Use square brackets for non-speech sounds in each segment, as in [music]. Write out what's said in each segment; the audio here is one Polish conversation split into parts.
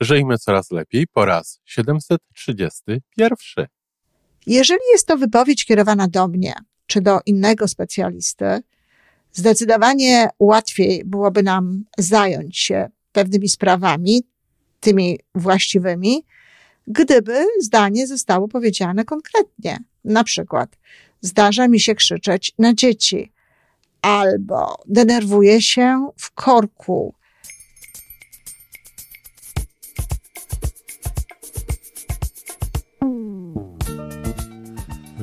Żyjmy coraz lepiej po raz 731. Jeżeli jest to wypowiedź kierowana do mnie czy do innego specjalisty, zdecydowanie łatwiej byłoby nam zająć się pewnymi sprawami, tymi właściwymi, gdyby zdanie zostało powiedziane konkretnie. Na przykład, zdarza mi się krzyczeć na dzieci, albo denerwuję się w korku,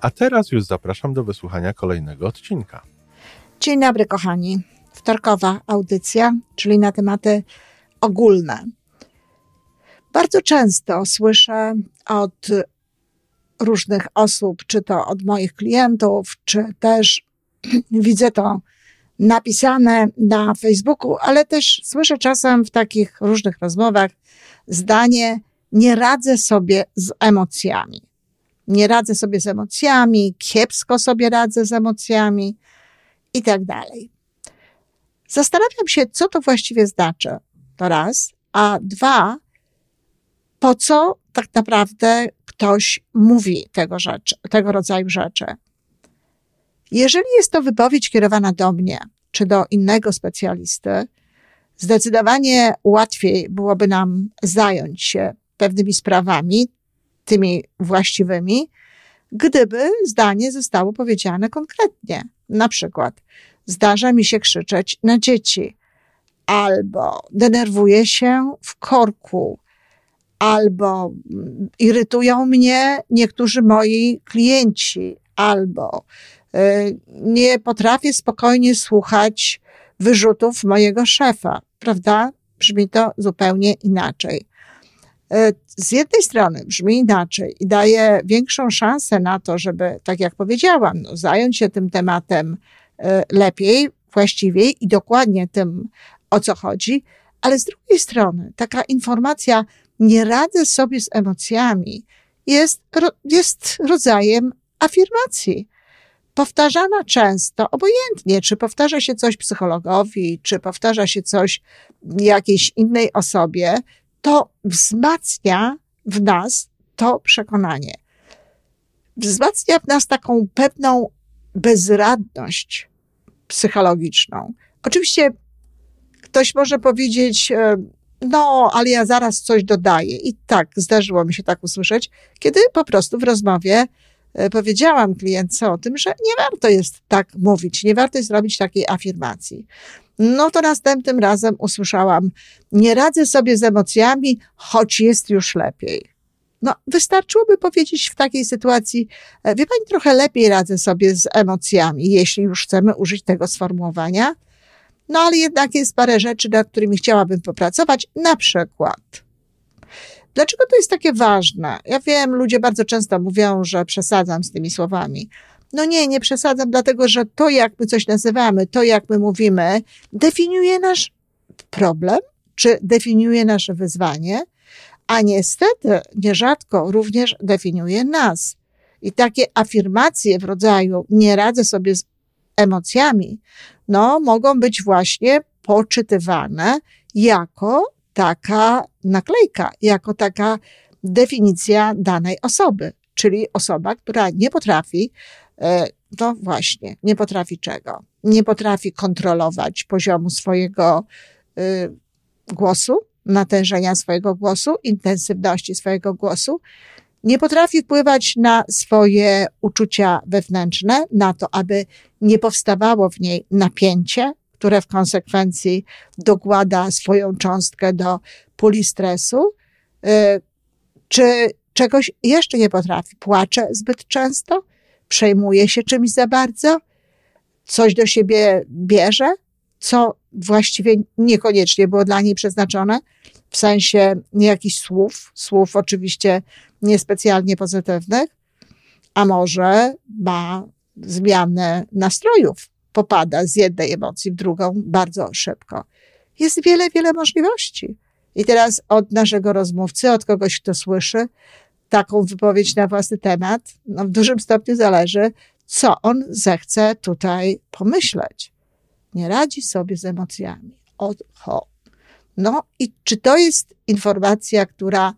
A teraz już zapraszam do wysłuchania kolejnego odcinka. Dzień dobry, kochani. Wtorkowa audycja, czyli na tematy ogólne. Bardzo często słyszę od różnych osób, czy to od moich klientów, czy też [clears throat] widzę to napisane na Facebooku, ale też słyszę czasem w takich różnych rozmowach zdanie: Nie radzę sobie z emocjami nie radzę sobie z emocjami, kiepsko sobie radzę z emocjami i tak dalej. Zastanawiam się, co to właściwie znaczy. To raz. A dwa, po co tak naprawdę ktoś mówi tego, rzeczy, tego rodzaju rzeczy. Jeżeli jest to wypowiedź kierowana do mnie czy do innego specjalisty, zdecydowanie łatwiej byłoby nam zająć się pewnymi sprawami, tymi właściwymi, gdyby zdanie zostało powiedziane konkretnie. Na przykład, zdarza mi się krzyczeć na dzieci, albo denerwuję się w korku, albo irytują mnie niektórzy moi klienci, albo y, nie potrafię spokojnie słuchać wyrzutów mojego szefa, prawda? Brzmi to zupełnie inaczej. E, z jednej strony brzmi inaczej i daje większą szansę na to, żeby, tak jak powiedziałam, no, zająć się tym tematem e, lepiej, właściwiej i dokładnie tym, o co chodzi, ale z drugiej strony taka informacja, nie radzę sobie z emocjami, jest, jest rodzajem afirmacji. Powtarzana często, obojętnie, czy powtarza się coś psychologowi, czy powtarza się coś jakiejś innej osobie, to wzmacnia w nas to przekonanie. Wzmacnia w nas taką pewną bezradność psychologiczną. Oczywiście ktoś może powiedzieć, e, no, ale ja zaraz coś dodaję. I tak, zdarzyło mi się tak usłyszeć, kiedy po prostu w rozmowie powiedziałam klientce o tym, że nie warto jest tak mówić, nie warto jest robić takiej afirmacji. No to następnym razem usłyszałam, nie radzę sobie z emocjami, choć jest już lepiej. No, wystarczyłoby powiedzieć w takiej sytuacji, e, wie pani, trochę lepiej radzę sobie z emocjami, jeśli już chcemy użyć tego sformułowania. No, ale jednak jest parę rzeczy, nad którymi chciałabym popracować, na przykład. Dlaczego to jest takie ważne? Ja wiem, ludzie bardzo często mówią, że przesadzam z tymi słowami. No nie, nie przesadzam, dlatego że to, jak my coś nazywamy, to, jak my mówimy, definiuje nasz problem, czy definiuje nasze wyzwanie, a niestety nierzadko również definiuje nas. I takie afirmacje w rodzaju nie radzę sobie z emocjami, no, mogą być właśnie poczytywane jako taka naklejka, jako taka definicja danej osoby, czyli osoba, która nie potrafi no właśnie, nie potrafi czego? Nie potrafi kontrolować poziomu swojego y, głosu, natężenia swojego głosu, intensywności swojego głosu. Nie potrafi wpływać na swoje uczucia wewnętrzne, na to, aby nie powstawało w niej napięcie, które w konsekwencji dokłada swoją cząstkę do puli stresu, y, czy czegoś jeszcze nie potrafi. Płacze zbyt często, przejmuje się czymś za bardzo, coś do siebie bierze, co właściwie niekoniecznie było dla niej przeznaczone, w sensie jakichś słów, słów oczywiście niespecjalnie pozytywnych, a może ma zmianę nastrojów, popada z jednej emocji w drugą bardzo szybko. Jest wiele, wiele możliwości. I teraz od naszego rozmówcy, od kogoś, kto słyszy taką wypowiedź na własny temat, no w dużym stopniu zależy, co on zechce tutaj pomyśleć. Nie radzi sobie z emocjami. Oho. No i czy to jest informacja, która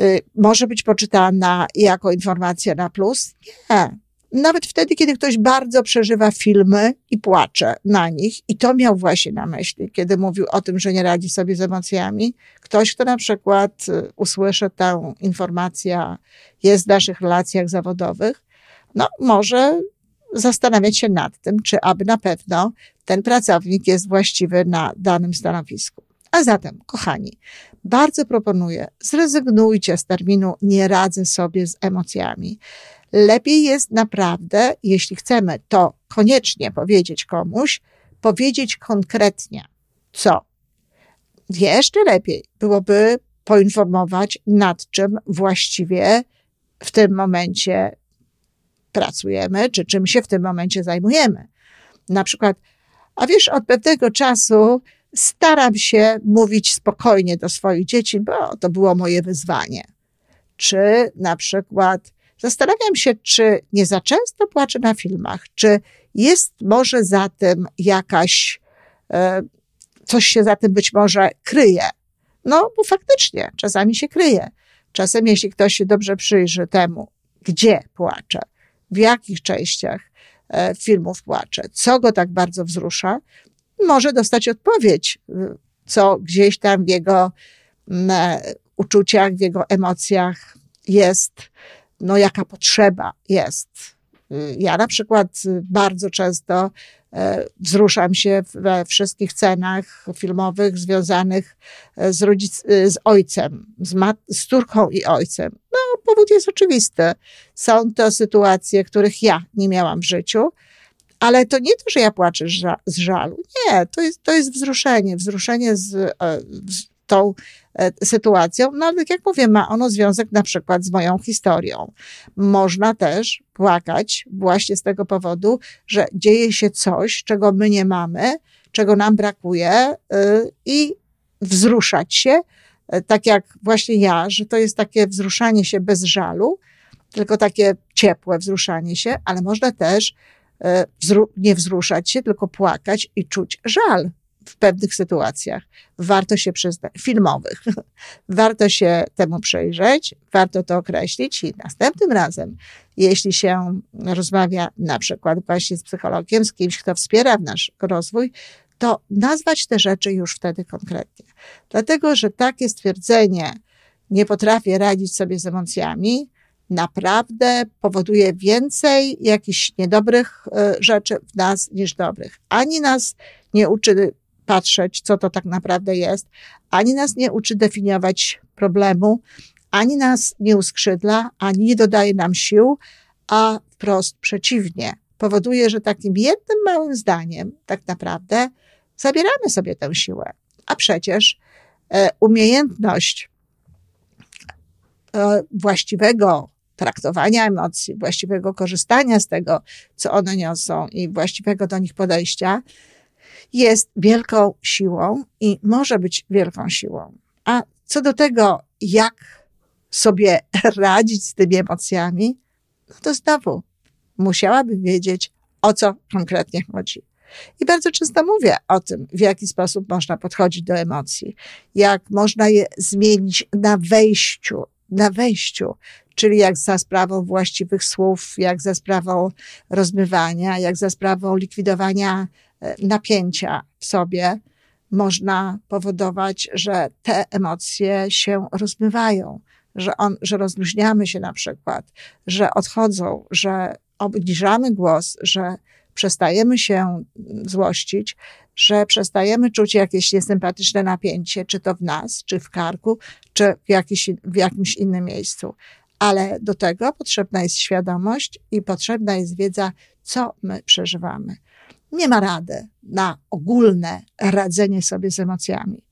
y, może być poczytana jako informacja na plus? Nie. Nawet wtedy, kiedy ktoś bardzo przeżywa filmy i płacze na nich, i to miał właśnie na myśli, kiedy mówił o tym, że nie radzi sobie z emocjami. Ktoś, kto na przykład y, usłyszy tę informację, jest w naszych relacjach zawodowych, no może zastanawiać się nad tym, czy aby na pewno ten pracownik jest właściwy na danym stanowisku. A zatem, kochani, bardzo proponuję, zrezygnujcie z terminu nie radzę sobie z emocjami. Lepiej jest naprawdę, jeśli chcemy to koniecznie powiedzieć komuś, powiedzieć konkretnie, co. Jeszcze lepiej byłoby poinformować, nad czym właściwie w tym momencie pracujemy, czy czym się w tym momencie zajmujemy. Na przykład, a wiesz, od pewnego czasu staram się mówić spokojnie do swoich dzieci, bo to było moje wyzwanie. Czy na przykład zastanawiam się, czy nie za często płaczę na filmach, czy jest może za tym jakaś, e, coś się za tym być może kryje. No, bo faktycznie czasami się kryje. Czasem, jeśli ktoś się dobrze przyjrzy temu, gdzie płacze, w jakich częściach e, filmów płacze, co go tak bardzo wzrusza, może dostać odpowiedź, co gdzieś tam w jego e, uczuciach, w jego emocjach jest, no jaka potrzeba jest. Ja na przykład bardzo często e, wzruszam się we wszystkich cenach filmowych związanych z, rodzic, z ojcem, z, mat, z córką i ojcem. No, powód jest oczywisty. Są to sytuacje, których ja nie miałam w życiu, ale to nie to, że ja płaczę z żalu. Nie, to jest, to jest wzruszenie. Wzruszenie z, e, z tą e, sytuacją. No ale tak jak mówię, ma ono związek na przykład z moją historią. Można też płakać właśnie z tego powodu, że dzieje się coś, czego my nie mamy, czego nam brakuje y, i wzruszać się, e, tak jak właśnie ja, że to jest takie wzruszanie się bez żalu, tylko takie ciepłe wzruszanie się, ale można też E, nie wzruszać się, tylko płakać i czuć żal w pewnych sytuacjach. Warto się przyznać, filmowych. [laughs] Warto się temu przyjrzeć, warto to określić i następnym razem, jeśli się rozmawia na przykład właśnie z psychologiem, z kimś, kto wspiera nasz rozwój, to nazwać te rzeczy już wtedy konkretnie. Dlatego, że takie stwierdzenie, nie potrafię radzić sobie z emocjami, naprawdę powoduje więcej jakichś niedobrych e, rzeczy w nas niż dobrych. Ani nas nie uczy patrzeć, co to tak naprawdę jest, ani nas nie uczy definiować problemu, ani nas nie uskrzydla, ani nie dodaje nam sił, a wprost przeciwnie. Powoduje, że takim jednym małym zdaniem tak naprawdę zabieramy sobie tę siłę. A przecież e, umiejętność e, właściwego traktowania emocji, właściwego korzystania z tego, co one niosą i właściwego do nich podejścia, jest wielką siłą i może być wielką siłą. A co do tego, jak sobie [laughs] radzić z tymi emocjami, no to znowu musiałabym wiedzieć, o co konkretnie chodzi. I bardzo często mówię o tym, w jaki sposób można podchodzić do emocji, jak można je zmienić na wejściu, na wejściu, czyli jak za sprawą właściwych słów, jak za sprawą rozmywania, jak za sprawą likwidowania napięcia w sobie, można powodować, że te emocje się rozmywają, że, on, że rozluźniamy się na przykład, że odchodzą, że obniżamy głos, że przestajemy się złościć, że przestajemy czuć jakieś niesympatyczne napięcie, czy to w nas, czy w karku, czy w, jakiś, w jakimś innym miejscu. Ale do tego potrzebna jest świadomość i potrzebna jest wiedza, co my przeżywamy. Nie ma rady na ogólne radzenie sobie z emocjami.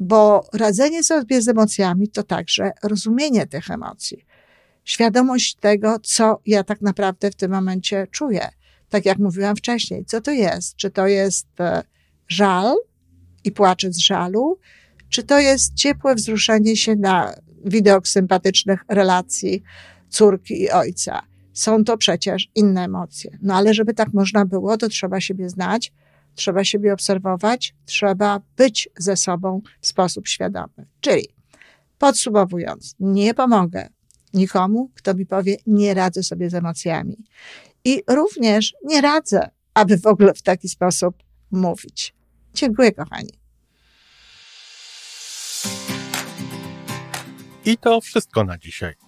Bo radzenie sobie z emocjami to także rozumienie tych emocji. Świadomość tego, co ja tak naprawdę w tym momencie czuję. Tak jak mówiłam wcześniej, co to jest? Czy to jest e, żal i płaczę z żalu? Czy to jest ciepłe wzruszenie się na widok sympatycznych relacji córki i ojca? Są to przecież inne emocje. No ale żeby tak można było, to trzeba siebie znać, trzeba siebie obserwować, trzeba być ze sobą w sposób świadomy. Czyli podsumowując, nie pomogę nikomu, kto mi powie, nie radzę sobie z emocjami. I również nie radzę, aby w ogóle w taki sposób mówić. Dziękuję, kochani. I to wszystko na dzisiaj.